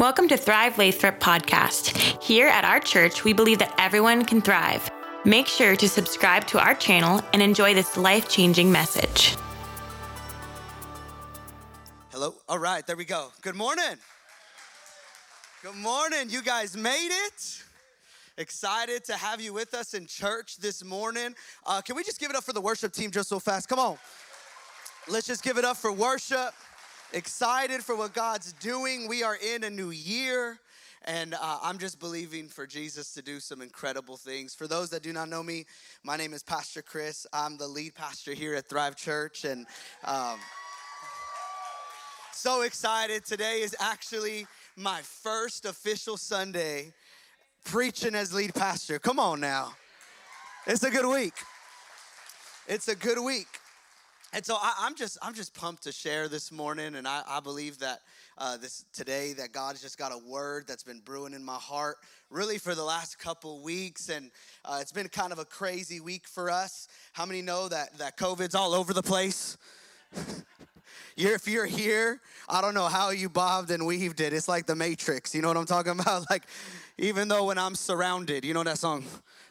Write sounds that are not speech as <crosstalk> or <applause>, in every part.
Welcome to Thrive Lathrop podcast. Here at our church, we believe that everyone can thrive. Make sure to subscribe to our channel and enjoy this life changing message. Hello. All right, there we go. Good morning. Good morning. You guys made it. Excited to have you with us in church this morning. Uh, can we just give it up for the worship team just so fast? Come on. Let's just give it up for worship excited for what God's doing. We are in a new year. And uh, I'm just believing for Jesus to do some incredible things. For those that do not know me, my name is Pastor Chris. I'm the lead pastor here at Thrive Church. And um, so excited. Today is actually my first official Sunday preaching as lead pastor. Come on now. It's a good week. It's a good week. And so I, am just I'm just pumped to share this morning, and I, I believe that uh, this today that God's just got a word that's been brewing in my heart really for the last couple weeks, and uh, it's been kind of a crazy week for us. How many know that that COVID's all over the place? <laughs> You're, if you're here, I don't know how you bobbed and weaved it. It's like the Matrix. You know what I'm talking <laughs> about? Like, even though when I'm surrounded, you know that song?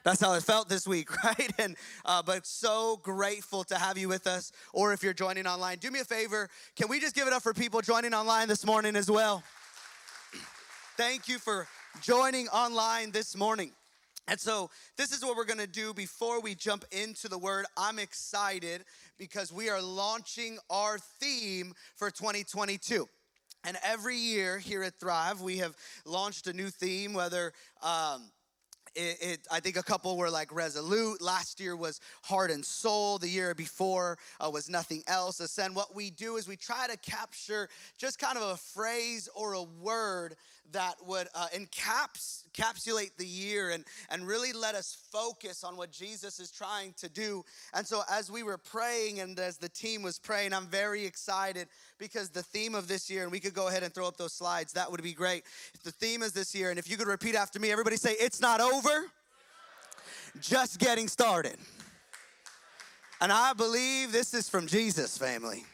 That's how it felt this week, <laughs> right? And uh, but so grateful to have you with us. Or if you're joining online, do me a favor. Can we just give it up for people joining online this morning as well? <clears throat> Thank you for joining online this morning. And so, this is what we're gonna do before we jump into the word. I'm excited because we are launching our theme for 2022. And every year here at Thrive, we have launched a new theme, whether um, it, it, I think a couple were like resolute. Last year was heart and soul. The year before uh, was nothing else. Ascend. What we do is we try to capture just kind of a phrase or a word that would uh, encaps, encapsulate the year and, and really let us focus on what Jesus is trying to do. And so, as we were praying and as the team was praying, I'm very excited because the theme of this year, and we could go ahead and throw up those slides, that would be great. The theme is this year, and if you could repeat after me, everybody say, It's not over, just getting started. And I believe this is from Jesus, family.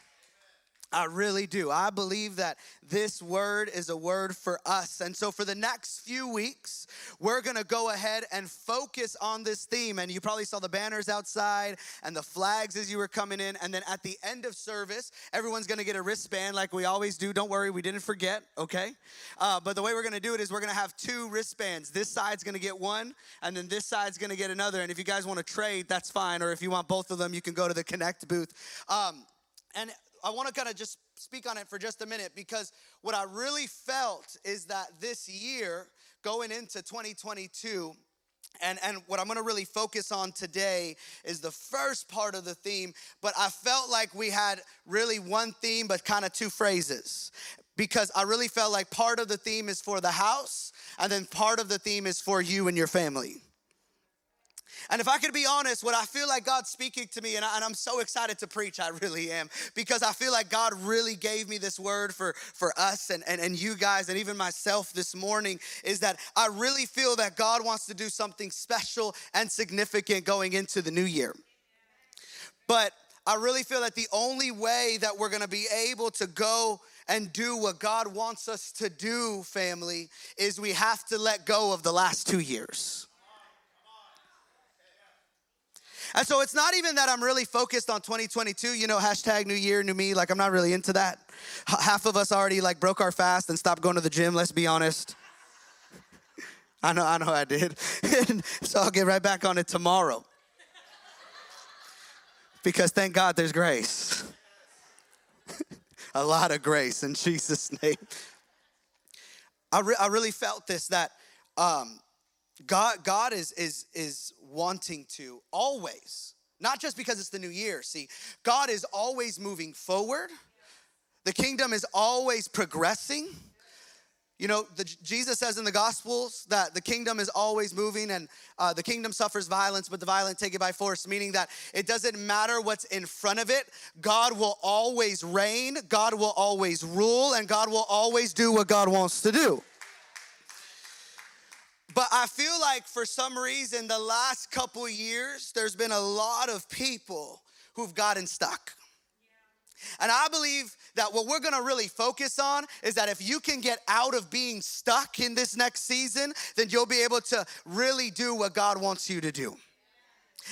I really do. I believe that this word is a word for us. And so, for the next few weeks, we're gonna go ahead and focus on this theme. And you probably saw the banners outside and the flags as you were coming in. And then at the end of service, everyone's gonna get a wristband like we always do. Don't worry, we didn't forget, okay? Uh, but the way we're gonna do it is we're gonna have two wristbands. This side's gonna get one, and then this side's gonna get another. And if you guys wanna trade, that's fine. Or if you want both of them, you can go to the Connect booth. Um, and I want to kind of just speak on it for just a minute because what I really felt is that this year, going into 2022, and, and what I'm gonna really focus on today is the first part of the theme, but I felt like we had really one theme, but kind of two phrases. Because I really felt like part of the theme is for the house, and then part of the theme is for you and your family. And if I could be honest, what I feel like God's speaking to me, and, I, am so excited to preach, I really am, because I feel like God really gave me this word for, for us and, and, and you guys, and even myself this morning, is that I really feel that God wants to do something special and significant going into the new year. But I really feel that the only way that we're gonna be able to go and do what God wants us to do, family, is we have to let go of the last two years. And so it's not even that I'm really focused on 2022, you know, hashtag new year, new me. Like, I'm not really into that. Half of us already like broke our fast and stopped going to the gym, let's be honest. I know, I know I did. <laughs> so I'll get right back on it tomorrow. Because thank God there's grace. <laughs> A lot of grace in Jesus' name. I, re- I really felt this that um, God, God is, is, is wanting to always, not just because it's the new year. See, God is always moving forward, the kingdom is always progressing. You know, the, Jesus says in the Gospels that the kingdom is always moving and uh, the kingdom suffers violence, but the violent take it by force, meaning that it doesn't matter what's in front of it. God will always reign, God will always rule, and God will always do what God wants to do. But I feel like for some reason, the last couple years, there's been a lot of people who've gotten stuck. And I believe that what we're gonna really focus on is that if you can get out of being stuck in this next season, then you'll be able to really do what God wants you to do.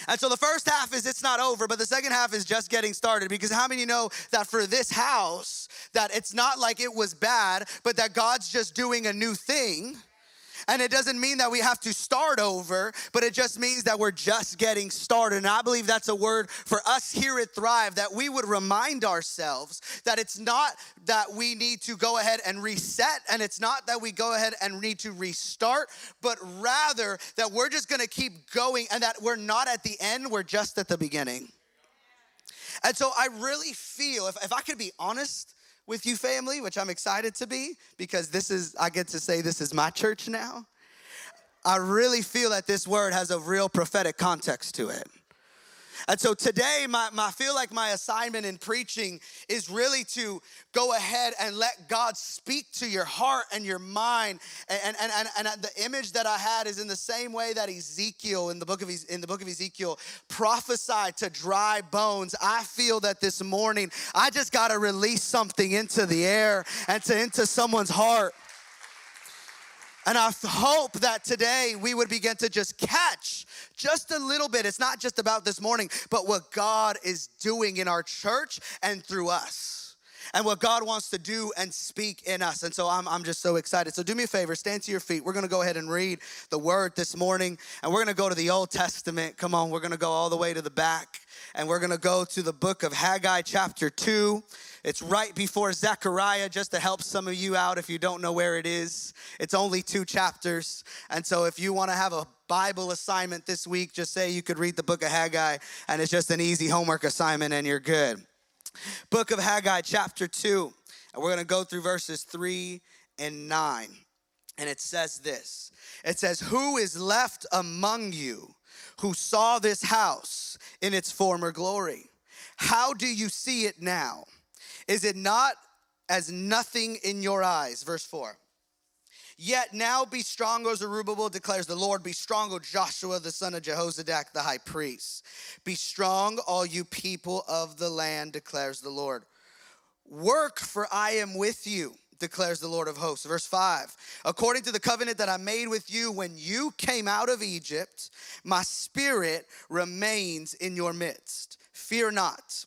And so the first half is it's not over, but the second half is just getting started. Because how many know that for this house, that it's not like it was bad, but that God's just doing a new thing? And it doesn't mean that we have to start over, but it just means that we're just getting started. And I believe that's a word for us here at Thrive that we would remind ourselves that it's not that we need to go ahead and reset, and it's not that we go ahead and need to restart, but rather that we're just gonna keep going and that we're not at the end, we're just at the beginning. And so I really feel, if, if I could be honest, with you, family, which I'm excited to be because this is, I get to say, this is my church now. I really feel that this word has a real prophetic context to it. And so today, my, my, I feel like my assignment in preaching is really to go ahead and let God speak to your heart and your mind. And, and, and, and the image that I had is in the same way that Ezekiel, in the book of, in the book of Ezekiel, prophesied to dry bones. I feel that this morning, I just got to release something into the air and to into someone's heart. And I hope that today we would begin to just catch just a little bit. It's not just about this morning, but what God is doing in our church and through us. And what God wants to do and speak in us. And so I'm, I'm just so excited. So do me a favor, stand to your feet. We're gonna go ahead and read the word this morning. And we're gonna go to the Old Testament. Come on, we're gonna go all the way to the back. And we're gonna go to the book of Haggai, chapter 2. It's right before Zechariah, just to help some of you out if you don't know where it is. It's only two chapters. And so if you want to have a Bible assignment this week, just say you could read the book of Haggai, and it's just an easy homework assignment, and you're good. Book of Haggai, chapter 2. And we're going to go through verses 3 and 9. And it says this It says, Who is left among you who saw this house in its former glory? How do you see it now? Is it not as nothing in your eyes? Verse 4. Yet now be strong, O Zerubbabel, declares the Lord. Be strong, O Joshua, the son of Jehozadak, the high priest. Be strong, all you people of the land, declares the Lord. Work, for I am with you, declares the Lord of hosts. Verse 5 According to the covenant that I made with you when you came out of Egypt, my spirit remains in your midst. Fear not.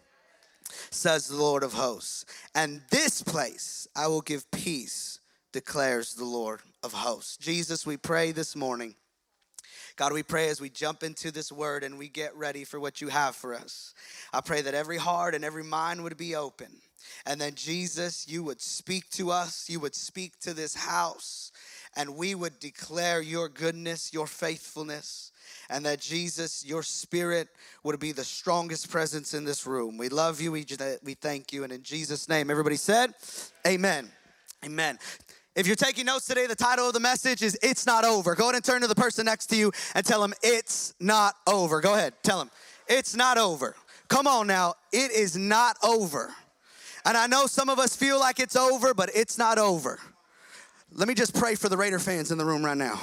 says the Lord of hosts. And this place I will give peace, declares the Lord of hosts. Jesus, we pray this morning. God, we pray as we jump into this word and we get ready for what you have for us. I pray that every heart and every mind would be open. And then, Jesus, you would speak to us, you would speak to this house, and we would declare your goodness, your faithfulness and that Jesus, your spirit, would be the strongest presence in this room. We love you. We, we thank you. And in Jesus' name, everybody said, Amen. Amen. If you're taking notes today, the title of the message is It's Not Over. Go ahead and turn to the person next to you and tell them, It's not over. Go ahead, tell them, It's not over. Come on now, it is not over. And I know some of us feel like it's over, but it's not over. Let me just pray for the Raider fans in the room right now.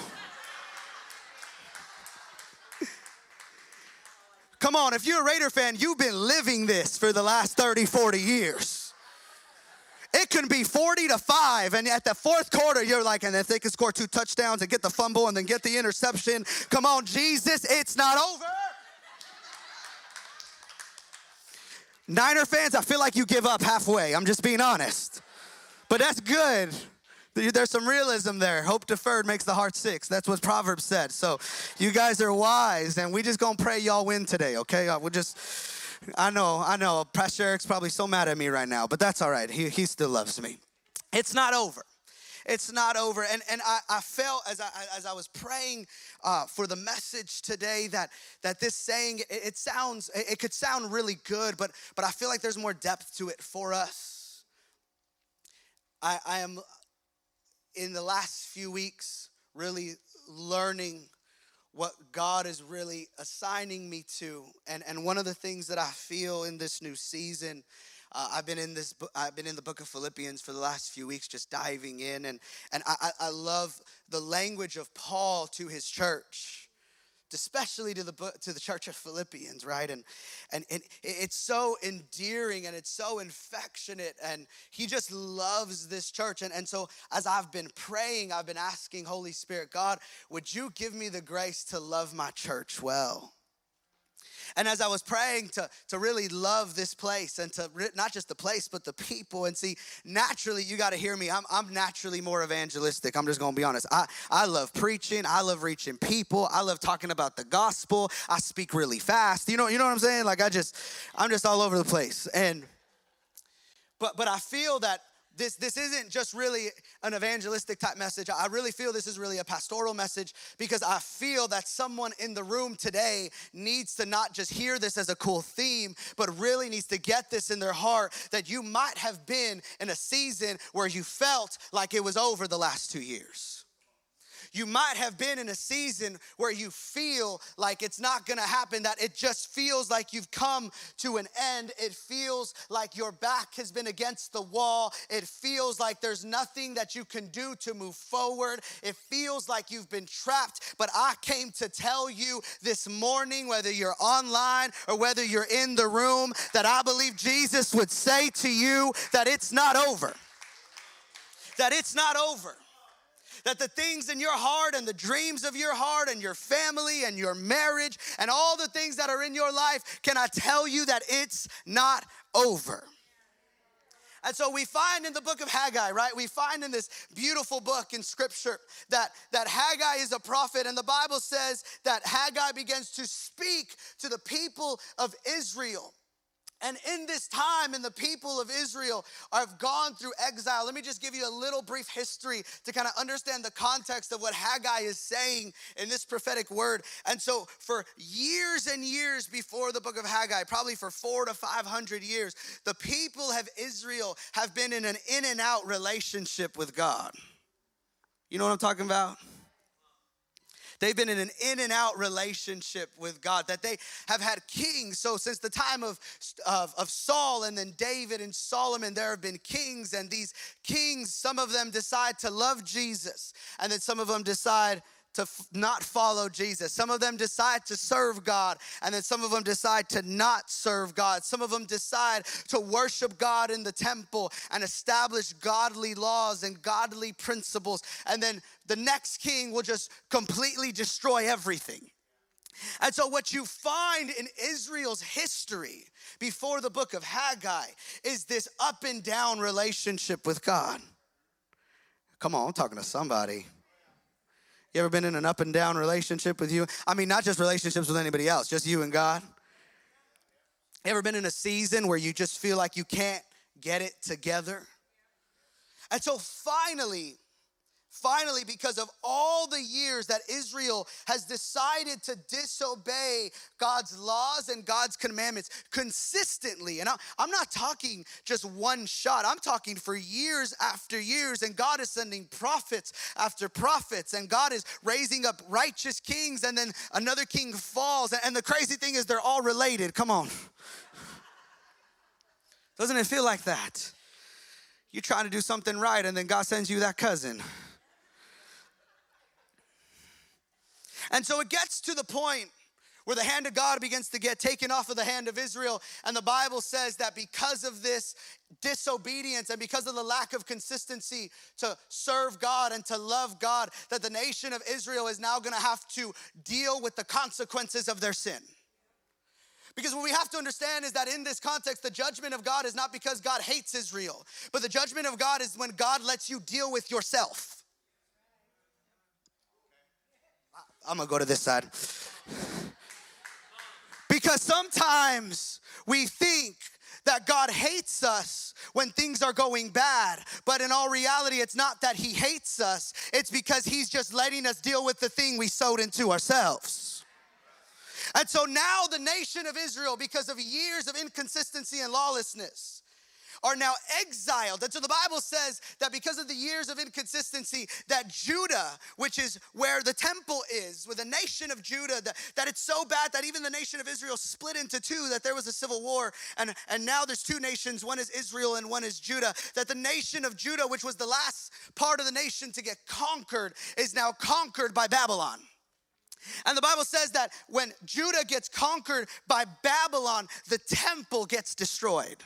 Come on, if you're a Raider fan, you've been living this for the last 30, 40 years. It can be 40 to 5, and at the fourth quarter, you're like, and if they can score two touchdowns and get the fumble and then get the interception, come on, Jesus, it's not over. Niner fans, I feel like you give up halfway. I'm just being honest. But that's good. There's some realism there. Hope deferred makes the heart sick. That's what Proverbs said. So you guys are wise, and we just gonna pray y'all win today, okay? Uh, we'll just, I know, I know. Pastor Eric's probably so mad at me right now, but that's all right. He, he still loves me. It's not over. It's not over. And, and I, I felt as I, as I was praying uh, for the message today that, that this saying, it, it sounds, it, it could sound really good, but, but I feel like there's more depth to it for us I, I am in the last few weeks really learning what God is really assigning me to. And, and one of the things that I feel in this new season, uh, I've been in this. I've been in the book of Philippians for the last few weeks, just diving in, and and I, I love the language of Paul to his church especially to the to the church of Philippians, right? And and and it's so endearing and it's so affectionate, and he just loves this church. And and so as I've been praying, I've been asking Holy Spirit, God, would you give me the grace to love my church well? And as I was praying to, to really love this place and to re- not just the place, but the people, and see, naturally, you got to hear me. I'm, I'm naturally more evangelistic. I'm just going to be honest. I, I love preaching. I love reaching people. I love talking about the gospel. I speak really fast. You know, you know what I'm saying? Like I just, I'm just all over the place. And, but, but I feel that this, this isn't just really an evangelistic type message. I really feel this is really a pastoral message because I feel that someone in the room today needs to not just hear this as a cool theme, but really needs to get this in their heart that you might have been in a season where you felt like it was over the last two years. You might have been in a season where you feel like it's not gonna happen, that it just feels like you've come to an end. It feels like your back has been against the wall. It feels like there's nothing that you can do to move forward. It feels like you've been trapped. But I came to tell you this morning, whether you're online or whether you're in the room, that I believe Jesus would say to you that it's not over. That it's not over that the things in your heart and the dreams of your heart and your family and your marriage and all the things that are in your life, can I tell you that it's not over? And so we find in the book of Haggai, right? We find in this beautiful book in scripture that, that Haggai is a prophet, and the Bible says that Haggai begins to speak to the people of Israel. And in this time, and the people of Israel have gone through exile. Let me just give you a little brief history to kind of understand the context of what Haggai is saying in this prophetic word. And so, for years and years before the book of Haggai, probably for four to 500 years, the people of Israel have been in an in and out relationship with God. You know what I'm talking about? They've been in an in and out relationship with God, that they have had kings. So, since the time of, of, of Saul and then David and Solomon, there have been kings. And these kings, some of them decide to love Jesus, and then some of them decide to f- not follow Jesus. Some of them decide to serve God, and then some of them decide to not serve God. Some of them decide to worship God in the temple and establish godly laws and godly principles. And then the next king will just completely destroy everything. And so, what you find in Israel's history before the book of Haggai is this up and down relationship with God. Come on, I'm talking to somebody. You ever been in an up and down relationship with you? I mean, not just relationships with anybody else, just you and God. You Ever been in a season where you just feel like you can't get it together? And so finally, Finally, because of all the years that Israel has decided to disobey God's laws and God's commandments consistently, and I'm not talking just one shot, I'm talking for years after years, and God is sending prophets after prophets, and God is raising up righteous kings, and then another king falls. And the crazy thing is, they're all related. Come on. Doesn't it feel like that? You're trying to do something right, and then God sends you that cousin. And so it gets to the point where the hand of God begins to get taken off of the hand of Israel. And the Bible says that because of this disobedience and because of the lack of consistency to serve God and to love God, that the nation of Israel is now gonna have to deal with the consequences of their sin. Because what we have to understand is that in this context, the judgment of God is not because God hates Israel, but the judgment of God is when God lets you deal with yourself. I'm gonna go to this side. Because sometimes we think that God hates us when things are going bad. But in all reality, it's not that He hates us, it's because He's just letting us deal with the thing we sowed into ourselves. And so now the nation of Israel, because of years of inconsistency and lawlessness, are now exiled. And so the Bible says that because of the years of inconsistency, that Judah, which is where the temple is, with the nation of Judah, that, that it's so bad that even the nation of Israel split into two, that there was a civil war. And, and now there's two nations, one is Israel and one is Judah. That the nation of Judah, which was the last part of the nation to get conquered, is now conquered by Babylon. And the Bible says that when Judah gets conquered by Babylon, the temple gets destroyed.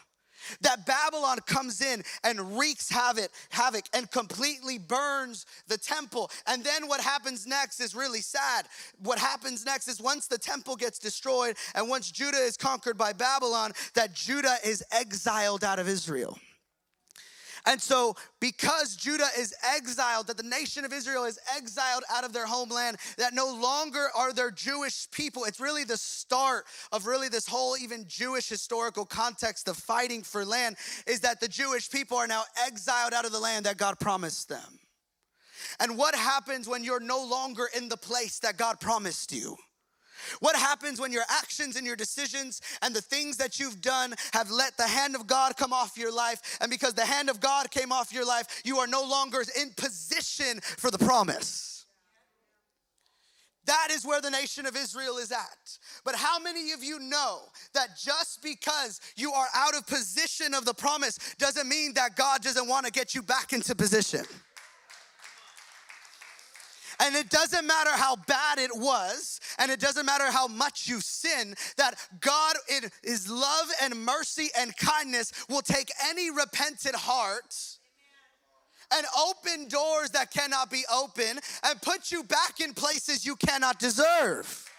That Babylon comes in and wreaks havoc, havoc and completely burns the temple. And then what happens next is really sad. What happens next is once the temple gets destroyed and once Judah is conquered by Babylon, that Judah is exiled out of Israel. And so, because Judah is exiled, that the nation of Israel is exiled out of their homeland, that no longer are there Jewish people. It's really the start of really this whole even Jewish historical context of fighting for land, is that the Jewish people are now exiled out of the land that God promised them. And what happens when you're no longer in the place that God promised you? What happens when your actions and your decisions and the things that you've done have let the hand of God come off your life? And because the hand of God came off your life, you are no longer in position for the promise. That is where the nation of Israel is at. But how many of you know that just because you are out of position of the promise doesn't mean that God doesn't want to get you back into position? And it doesn't matter how bad it was, and it doesn't matter how much you sin, that God, in His love and mercy and kindness, will take any repentant heart and open doors that cannot be open and put you back in places you cannot deserve.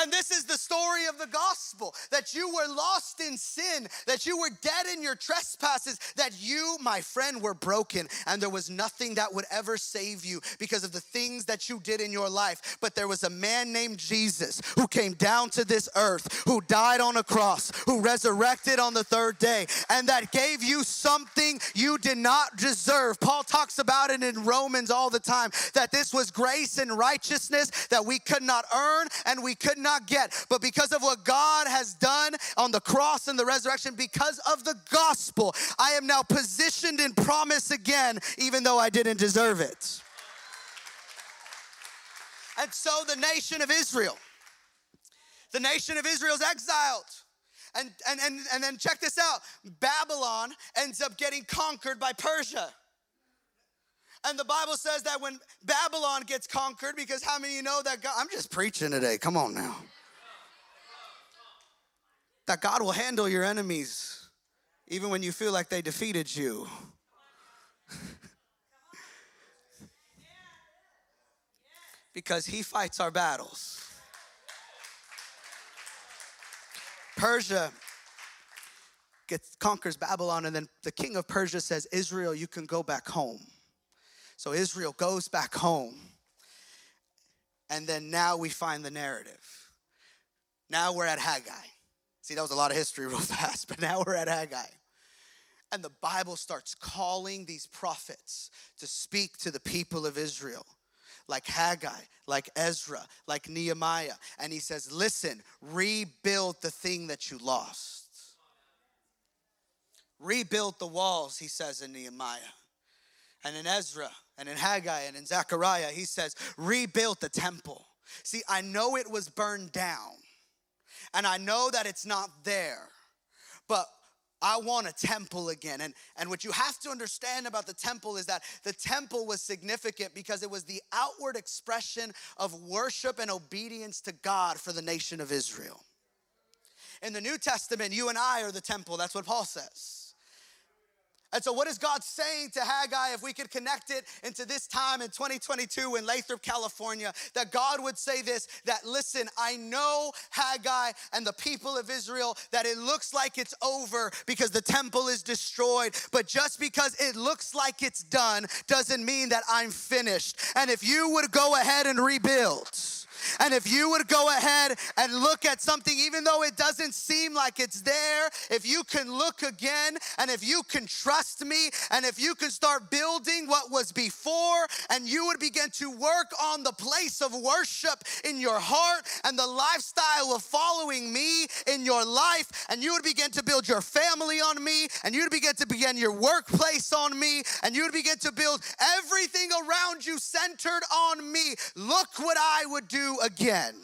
And this is the story of the gospel that you were lost in sin, that you were dead in your trespasses, that you, my friend, were broken, and there was nothing that would ever save you because of the things that you did in your life. But there was a man named Jesus who came down to this earth, who died on a cross, who resurrected on the third day, and that gave you something you did not deserve. Paul talks about it in Romans all the time that this was grace and righteousness that we could not earn and we could not get. But because of what God has done on the cross and the resurrection, because of the gospel, I am now positioned in promise again, even though I didn't deserve it. And so the nation of Israel, the nation of Israel is exiled. And, and, and, and then check this out Babylon ends up getting conquered by Persia. And the Bible says that when Babylon gets conquered, because how many you know that God, I'm just preaching today, come on now. That God will handle your enemies even when you feel like they defeated you. <laughs> because he fights our battles. Persia gets conquers Babylon, and then the king of Persia says, Israel, you can go back home. So Israel goes back home. And then now we find the narrative. Now we're at Haggai. See, that was a lot of history <laughs> real fast, but now we're at Haggai. And the Bible starts calling these prophets to speak to the people of Israel, like Haggai, like Ezra, like Nehemiah. And he says, Listen, rebuild the thing that you lost. Rebuild the walls, he says in Nehemiah and in Ezra and in Haggai and in Zechariah, he says, rebuild the temple. See, I know it was burned down, and I know that it's not there, but I want a temple again. And, and what you have to understand about the temple is that the temple was significant because it was the outward expression of worship and obedience to God for the nation of Israel. In the New Testament, you and I are the temple. That's what Paul says. And so, what is God saying to Haggai if we could connect it into this time in 2022 in Lathrop, California? That God would say this that, listen, I know Haggai and the people of Israel that it looks like it's over because the temple is destroyed, but just because it looks like it's done doesn't mean that I'm finished. And if you would go ahead and rebuild, And if you would go ahead and look at something, even though it doesn't seem like it's there, if you can look again and if you can trust me and if you can start building what was before and you would begin to work on the place of worship in your heart and the lifestyle of following me in your life, and you would begin to build your family on me, and you would begin to begin your workplace on me, and you would begin to build everything around you centered on me. Look what I would do again.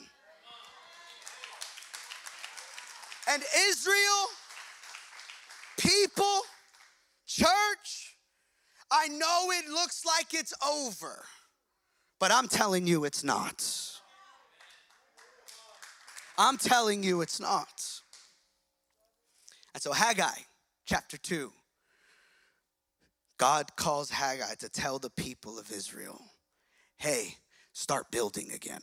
And Israel, people, church, I know it looks like it's over, but I'm telling you it's not. I'm telling you it's not. And so, Haggai chapter 2, God calls Haggai to tell the people of Israel, hey, start building again.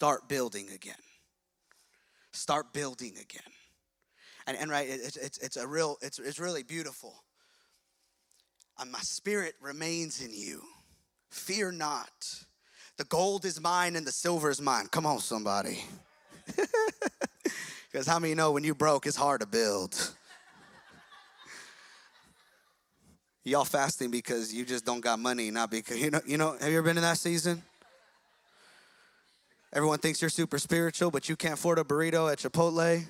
Start building again. Start building again. And, and right, it's, it's, it's a real, it's, it's really beautiful. And my spirit remains in you. Fear not. The gold is mine and the silver is mine. Come on, somebody. <laughs> Because how many know when you broke, it's hard to build? Y'all fasting because you just don't got money, not because you know. You know, have you ever been in that season? Everyone thinks you're super spiritual, but you can't afford a burrito at Chipotle.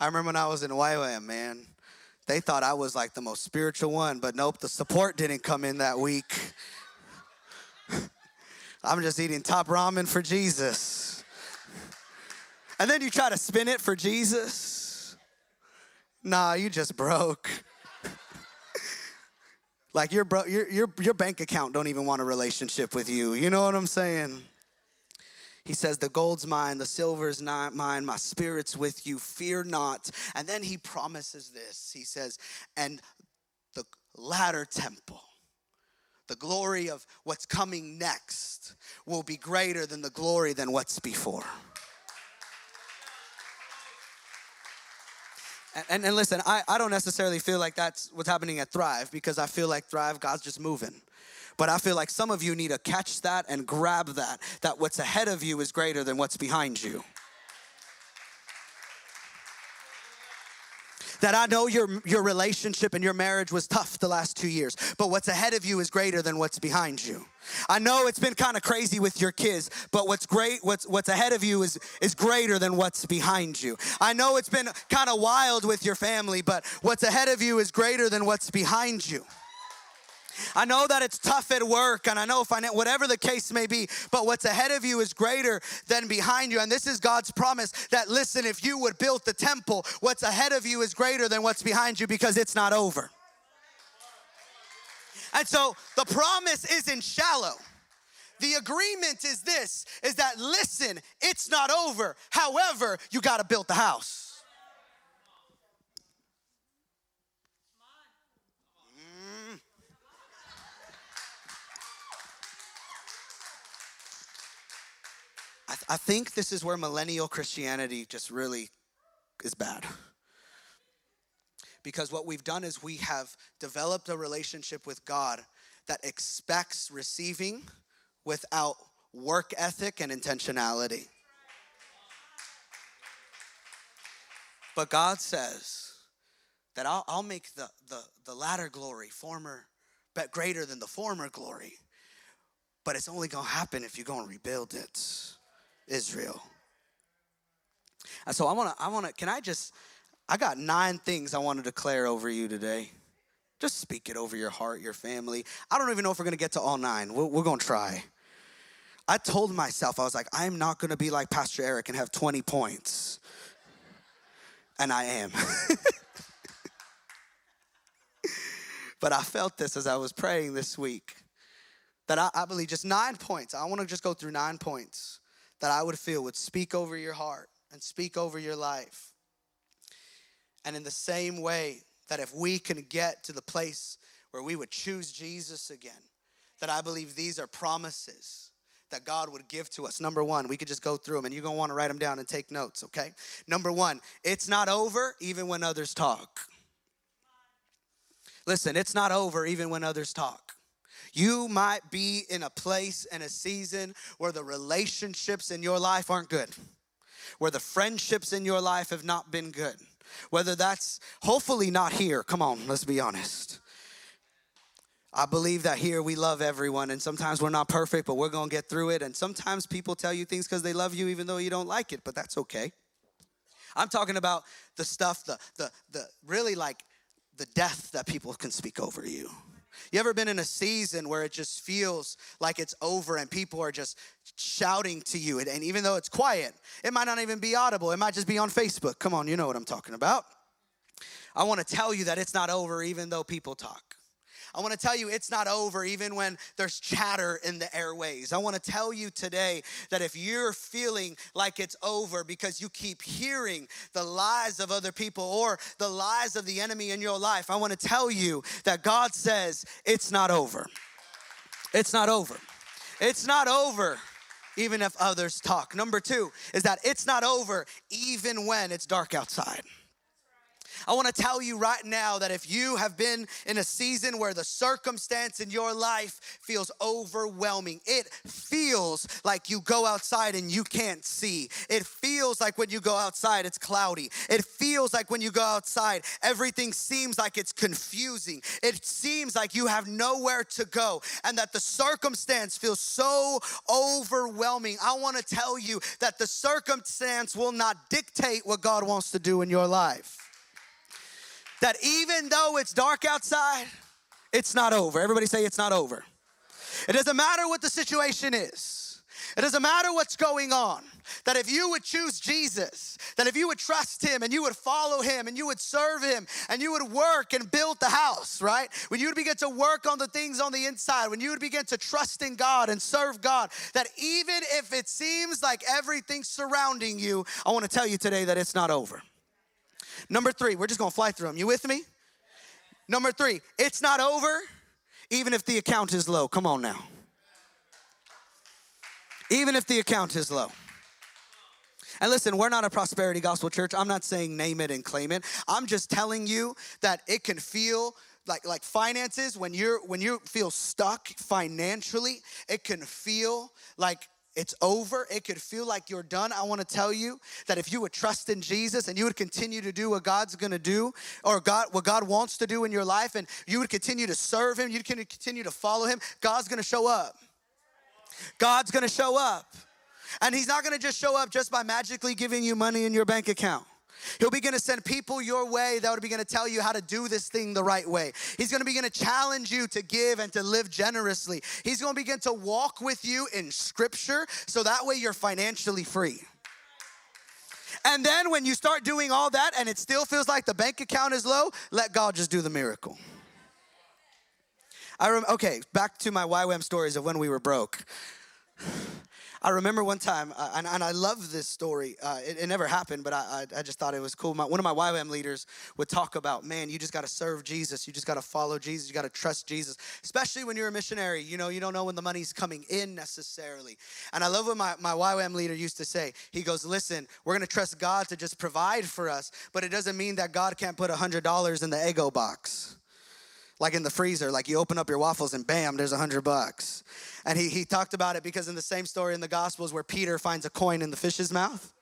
I remember when I was in YWAM, man. They thought I was like the most spiritual one, but nope, the support didn't come in that week. <laughs> I'm just eating top ramen for Jesus. And then you try to spin it for Jesus. Nah, you just broke. Like your, bro- your, your, your bank account don't even want a relationship with you. You know what I'm saying? He says, The gold's mine, the silver's not mine, my spirit's with you, fear not. And then he promises this. He says, And the latter temple the glory of what's coming next will be greater than the glory than what's before. And, and, listen, I, I don't necessarily feel like that's what's happening at Thrive because I feel like Thrive, God's just moving. But I feel like some of you need to catch that and grab that, that what's ahead of you is greater than what's behind you. That I know your, your relationship and your marriage was tough the last two years, but what's ahead of you is greater than what's behind you. I know it's been kind of crazy with your kids, but what's great, what's what's ahead of you is is greater than what's behind you. I know it's been kind of wild with your family, but what's ahead of you is greater than what's behind you. I know that it's tough at work, and I know finan- whatever the case may be, but what's ahead of you is greater than behind you. And this is God's promise that, listen, if you would build the temple, what's ahead of you is greater than what's behind you because it's not over. And so the promise isn't shallow. The agreement is this is that listen, it's not over. However, you got to build the house. I, th- I think this is where millennial Christianity just really is bad. Because what we've done is we have developed a relationship with God that expects receiving without work ethic and intentionality. But God says that I'll, I'll make the, the, the latter glory former, but greater than the former glory. But it's only gonna happen if you go and rebuild it. Israel. And so I want to, I want to, can I just, I got nine things I want to declare over you today. Just speak it over your heart, your family. I don't even know if we're to get to all nine. We're, we're to try. I told myself, I was like, I'm not to be like Pastor Eric and have 20 points. And I am. <laughs> but I felt this as I was praying this week that I, I believe just nine points. I want to just go through nine points that I would feel would speak over your heart and speak over your life. And in the same way that if we can get to the place where we would choose Jesus again, that I believe these are promises that God would give to us. Number one, we could just go through them and you're gonna wanna write them down and take notes, okay? Number one, it's not over even when others talk. Listen, it's not over even when others talk. You might be in a place and a season where the relationships in your life aren't good, where the friendships in your life have not been good. Whether that's hopefully not here, come on, let's be honest. I believe that here we love everyone, and sometimes we're not perfect, but we're gonna get through it. And sometimes people tell you things because they love you, even though you don't like it, but that's okay. I'm talking about the stuff, the the the really like the death that people can speak over you. You ever been in a season where it just feels like it's over and people are just shouting to you? And, even though it's quiet, it might not even be audible. It might just be on Facebook. Come on, you know what I'm talking about. I want to tell you that it's not over even though people talk. I want to tell you it's not over even when there's chatter in the airways. I want to tell you today that if you're feeling like it's over because you keep hearing the lies of other people or the lies of the enemy in your life, I want to tell you that God says it's not over. It's not over. It's not over even if others talk. Number two is that it's not over even when it's dark outside. I want to tell you right now that if you have been in a season where the circumstance in your life feels overwhelming, it feels like you go outside and you can't see. It feels like when you go outside, it's cloudy. It feels like when you go outside, everything seems like it's confusing. It seems like you have nowhere to go and that the circumstance feels so overwhelming. I want to tell you that the circumstance will not dictate what God wants to do in your life that even though it's dark outside, it's not over. Everybody say it's not over. It doesn't matter what the situation is. It doesn't matter what's going on. That if you would choose Jesus, that if you would trust Him and you would follow Him and you would serve Him and you would work and build the house, right? When you would begin to work on the things on the inside, when you would begin to trust in God and serve God, that even if it seems like everything's surrounding you, I want to tell you today that it's not over. Number three, we're just gonna fly through them. You with me? Number three, it's not over even if the account is low. Come on now. Even if the account is low. And listen, we're not a prosperity gospel church. I'm not saying name it and claim it. I'm just telling you that it can feel like like finances when you're when you feel stuck financially, it can feel like it's over. It could feel like you're done. I want to tell you that if you would trust in Jesus and you would continue to do what God's going to do or God what God wants to do in your life and you would continue to serve him, you can continue to follow him, God's going to show up. God's going to show up. And he's not going to just show up just by magically giving you money in your bank account. He'll begin to send people your way that will begin to tell you how to do this thing the right way. He's going to begin to challenge you to give and to live generously. He's going to begin to walk with you in scripture so that way you're financially free. And then when you start doing all that and it still feels like the bank account is low, let God just do the miracle. I rem- okay, back to my YWAM stories of when we were broke. I remember one time, uh, and, and, I love this story. Uh, it, it, never happened, but I, I, I, just thought it was cool. My, one of my YWAM leaders would talk about, man, you just got to serve Jesus. You just got to follow Jesus. You got to trust Jesus, especially when you're a missionary. You know, you don't know when the money's coming in necessarily. And I love what my, my YWAM leader used to say. He goes, listen, we're going to trust God to just provide for us, but it doesn't mean that God can't put $100 in the Eggo box like in the freezer, like you open up your waffles and bam, there's a hundred bucks. And he, he talked about it because in the same story in the Gospels where Peter finds a coin in the fish's mouth.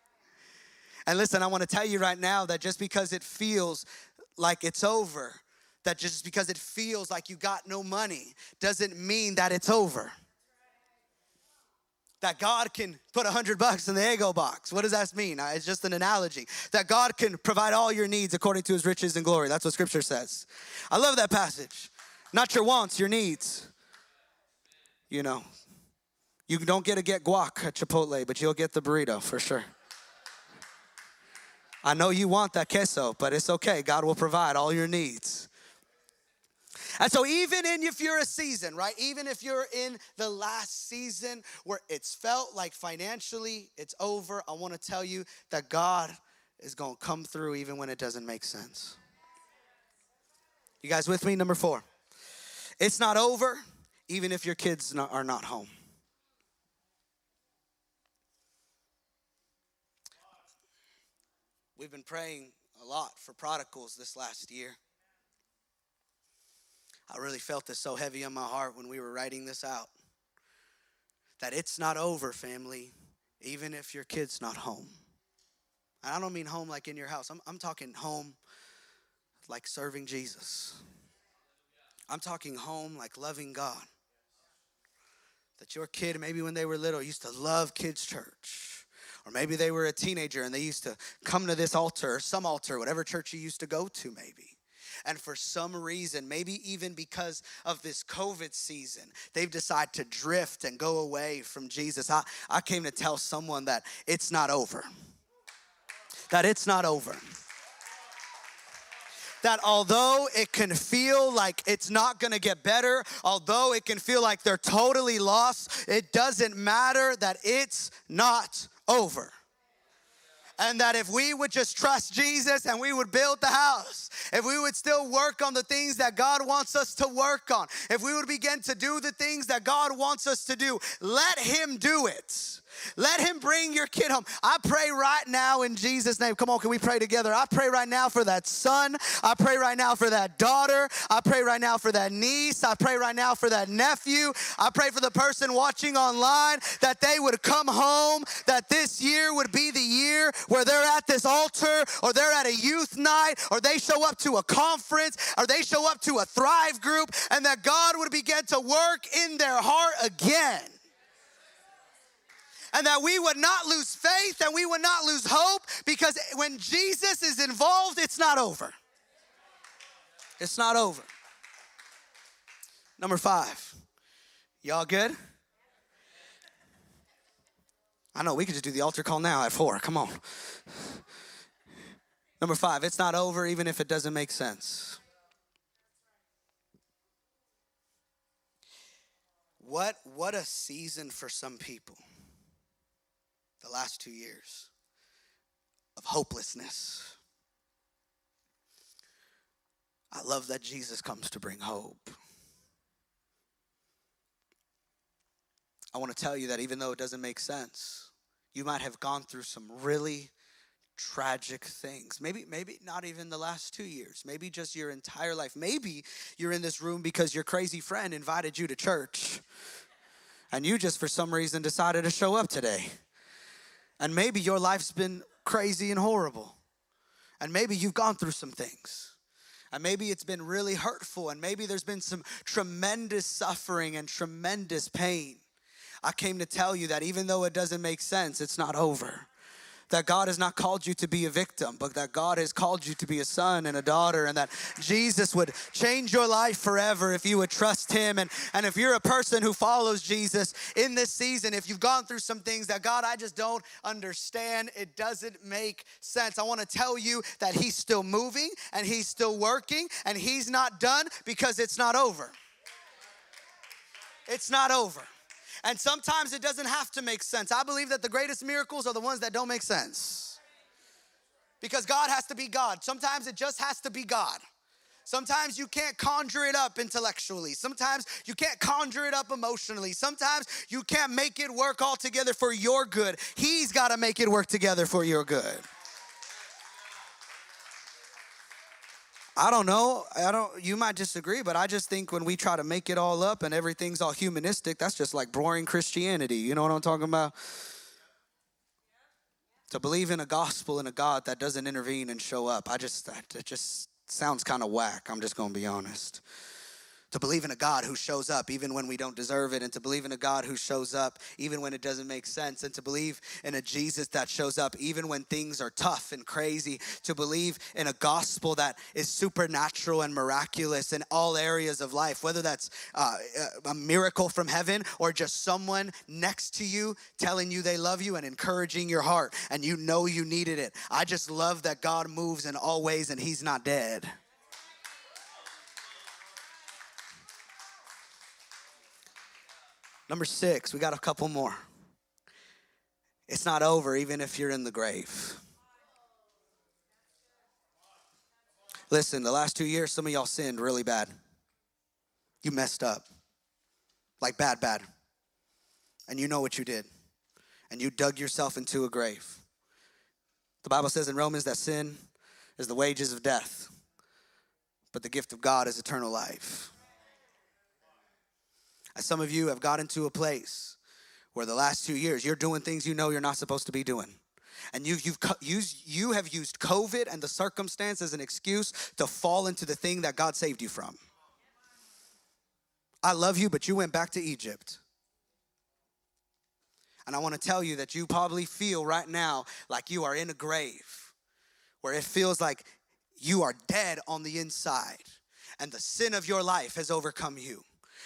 And listen, I want to tell you right now that just because it feels like it's over, that just because it feels like you got no money, doesn't mean that it's over that God can put a hundred bucks in the Eggo box. What does that mean? Uh, it's just an analogy. That God can provide all your needs according to his riches and glory. That's what scripture says. I love that passage. Not your wants, your needs. You know, you don't get to get guac at Chipotle, but you'll get the burrito for sure. I know you want that queso, but it's okay. God will provide all your needs. And so, even in if you're a season, right? Even if you're in the last season where it's felt like financially it's over, I want to tell you that God is going to come through even when it doesn't make sense. You guys with me? Number four. It's not over even if your kids are not home. We've been praying a lot for prodigals this last year. I really felt this so heavy on my heart when we were writing this out. That it's not over, family, even if your kid's not home. And I don't mean home like in your house, I'm, I'm talking home like serving Jesus. I'm talking home like loving God. That your kid, maybe when they were little, used to love kids' church. Or maybe they were a teenager and they used to come to this altar, some altar, whatever church you used to go to, maybe. And for some reason, maybe even because of this COVID season, they've decided to drift and go away from Jesus. I, I came to tell someone that it's not over. That it's not over that although it can feel like it's not gonna get better, although it can feel like they're totally lost, it doesn't matter that it's not over and that if we would just trust Jesus and we would build the house, if we would still work on the things that God wants us to work on, if we would begin to do the things that God wants us to do, let Him do it. Let him bring your kid home. I pray right now in Jesus' name. Come on, can we pray together? I pray right now for that son. I pray right now for that daughter. I pray right now for that niece. I pray right now for that nephew. I pray for the person watching online that they would come home, that this year would be the year where they're at this altar or they're at a youth night or they show up to a conference or they show up to a Thrive group and that God would begin to work in their heart again and that we would not lose faith and we would not lose hope because when Jesus is involved, it's not over. It's not over. Number five. Y'all good? I know we could just do the altar call now at four. Come on. Number five, it's not over even if it doesn't make sense. What what a season for some people the last two years of hopelessness. I love that Jesus comes to bring hope. I want to tell you that even though it doesn't make sense, you might have gone through some really tragic things. Maybe maybe not even the last 2 years. Maybe just your entire life. Maybe you're in this room because your crazy friend invited you to church and you just for some reason decided to show up today. And maybe your life's been crazy and horrible. And maybe you've gone through some things. And maybe it's been really hurtful. And maybe there's been some tremendous suffering and tremendous pain. I came to tell you that even though it doesn't make sense, it's not over that God has not called you to be a victim, but that God has called you to be a son and a daughter, and that Jesus would change your life forever if you would trust Him. And, and if you're a person who follows Jesus in this season, if you've gone through some things that God, I just don't understand, it doesn't make sense. I want to tell you that He's still moving and He's still working, and He's not done because it's not over. It's not over. And sometimes it doesn't have to make sense. I believe that the greatest miracles are the ones that don't make sense. Because God has to be God. Sometimes it just has to be God. Sometimes you can't conjure it up intellectually. Sometimes you can't conjure it up emotionally. Sometimes you can't make it work all together for your good. He's got to make it work together for your good. I don't know. I don't you might disagree, but I just think when we try to make it all up and everything's all humanistic, that's just like boring Christianity. You know what I'm talking about? To believe in a gospel and a God that doesn't intervene and show up, I just that, it just sounds kind of whack. I'm just going to be honest to believe in a God who shows up even when we don't deserve it, and to believe in a God who shows up even when it doesn't make sense, and to believe in a Jesus that shows up even when things are tough and crazy, to believe in a gospel that is supernatural and miraculous in all areas of life, whether that's uh, a miracle from heaven or just someone next to you telling you they love you and encouraging your heart, and you know you needed it. I just love that God moves in all ways and He's not dead. Number six, we got a couple more. It's not over even if you're in the grave. Listen, the last two years, some of y'all sinned really bad. You messed up. Like bad, bad. And you know what you did. And you dug yourself into a grave. The Bible says in Romans that sin is the wages of death, but the gift of God is eternal life. Some of you have gotten to a place where the last two years you're doing things you know you're not supposed to be doing. And you've, you've used, you have used COVID and the circumstance as an excuse to fall into the thing that God saved you from. I love you, but you went back to Egypt. And I want to tell you that you probably feel right now like you are in a grave where it feels like you are dead on the inside and the sin of your life has overcome you.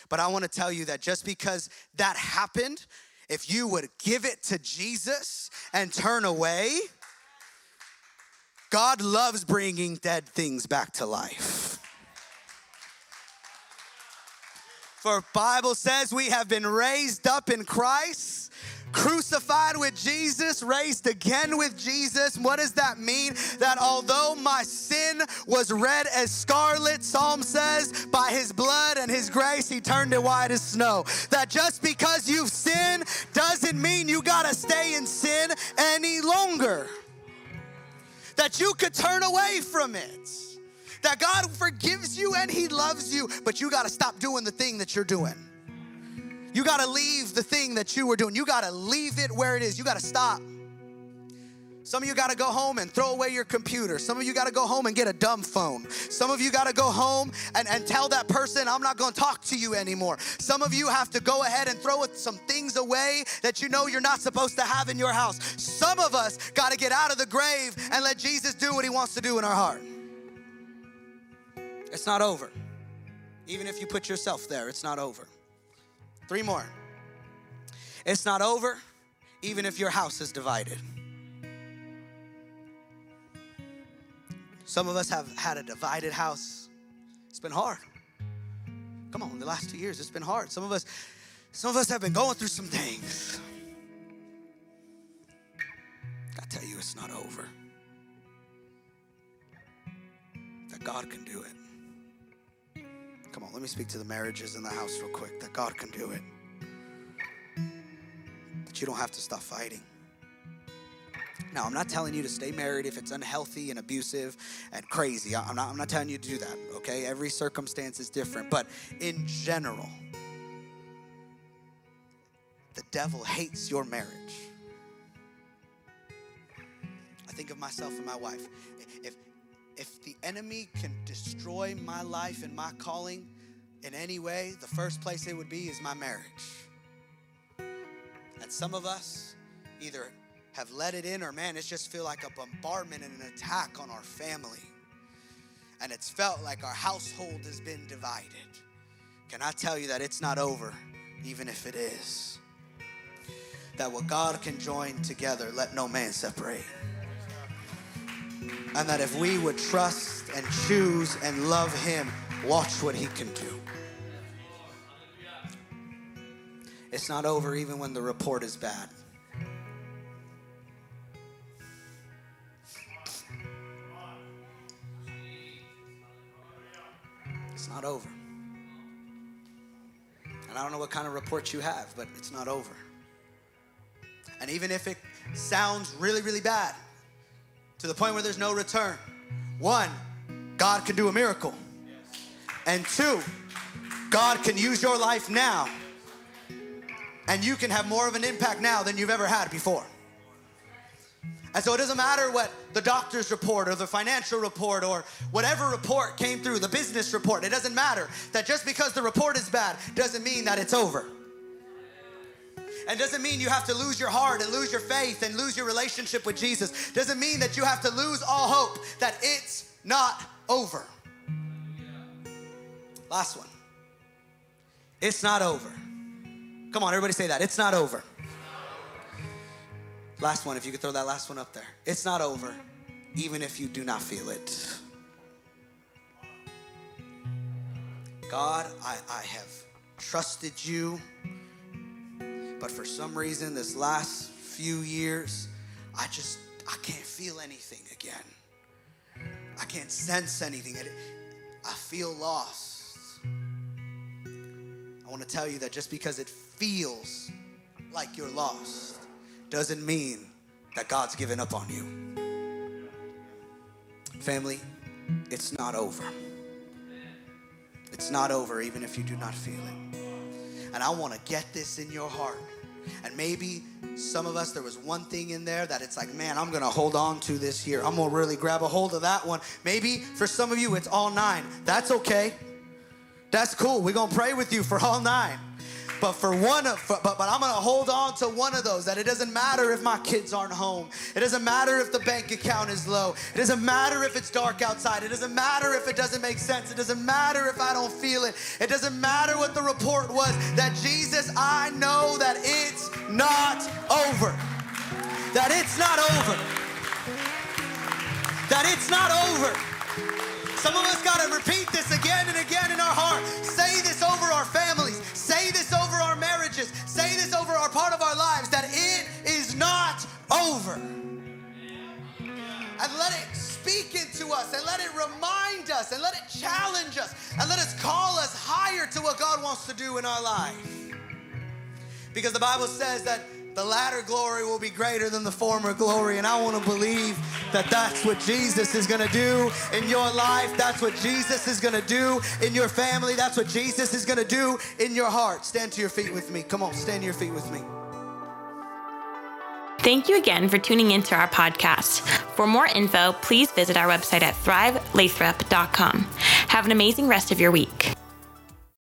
But I want to tell you that just because that happened, if you would give it to Jesus and turn away, God loves bringing dead things back to life. For Bible says we have been raised up in Christ crucified with Jesus, raised again with Jesus. What does that mean? That although my sin was red as scarlet, Psalm says, by his blood and his grace, he turned it white as snow. That just because you've sinned doesn't mean you gotta stay in sin any longer. That you could turn away from it. That God forgives you and he loves you, but you gotta stop doing the thing that you're doing. You got to leave the thing that you were doing. You got to leave it where it is. You got to stop. Some of you got to go home and throw away your computer. Some of you got to go home and get a dumb phone. Some of you got to go home and, and tell that person, I'm not going to talk to you anymore. Some of you have to go ahead and throw some things away that you know you're not supposed to have in your house. Some of us got to get out of the grave and let Jesus do what he wants to do in our heart. It's not over. Even if you put yourself there, it's not over. Three more. It's not over, even if your house is divided. Some of us have had a divided house. It's been hard. Come on, the last two years, it's been hard. Some of us, some of us have been going through some things. I tell you, it's not over. That God can do it. Come on, let me speak to the marriages in the house real quick that God can do it. That you don't have to stop fighting. Now, I'm not telling you to stay married if it's unhealthy and abusive and crazy. I'm not, I'm not telling you to do that, okay? Every circumstance is different. But in general, the devil hates your marriage. I think of myself and my wife. If, if the enemy can destroy my life and my calling in any way, the first place it would be is my marriage. And some of us either have let it in or man, it's just feel like a bombardment and an attack on our family. And it's felt like our household has been divided. Can I tell you that it's not over, even if it is? That what God can join together, let no man separate. And that if we would trust and choose and love Him, watch what He can do. It's not over even when the report is bad. It's not over. And I don't know what kind of report you have, but it's not over. And even if it sounds really, really bad, to the point where there's no return. One, God can do a miracle. And two, God can use your life now. And you can have more of an impact now than you've ever had before. And so it doesn't matter what the doctor's report or the financial report or whatever report came through, the business report, it doesn't matter. That just because the report is bad doesn't mean that it's over. And doesn't mean you have to lose your heart and lose your faith and lose your relationship with Jesus. Doesn't mean that you have to lose all hope that it's not over. Last one. It's not over. Come on, everybody say that. It's not over. Last one, if you could throw that last one up there. It's not over, even if you do not feel it. God, I, I have trusted you. But for some reason, this last few years, I just, I can't feel anything again. I can't sense anything. I feel lost. I want to tell you that just because it feels like you're lost doesn't mean that God's given up on you. Family, it's not over. It's not over even if you do not feel it. And I want to get this in your heart. And maybe some of us, there was one thing in there that it's like, man, I'm gonna hold on to this here. I'm gonna really grab a hold of that one. Maybe for some of you, it's all nine. That's okay. That's cool. We're gonna pray with you for all nine. But for one of, but, but I'm gonna hold on to one of those that it doesn't matter if my kids aren't home. It doesn't matter if the bank account is low. It doesn't matter if it's dark outside. It doesn't matter if it doesn't make sense. It doesn't matter if I don't feel it. It doesn't matter what the report was. That Jesus, I know that it's not over. That it's not over. That it's not over. Some of us got to repeat this again and again in our heart. Part of our lives that it is not over. And let it speak into us and let it remind us and let it challenge us and let us call us higher to what God wants to do in our life. Because the Bible says that the latter glory will be greater than the former glory. And I want to believe that that's what Jesus is going to do in your life. That's what Jesus is going to do in your family. That's what Jesus is going to do in your heart. Stand to your feet with me. Come on, stand to your feet with me. Thank you again for tuning into our podcast. For more info, please visit our website at thrivelathrop.com. Have an amazing rest of your week.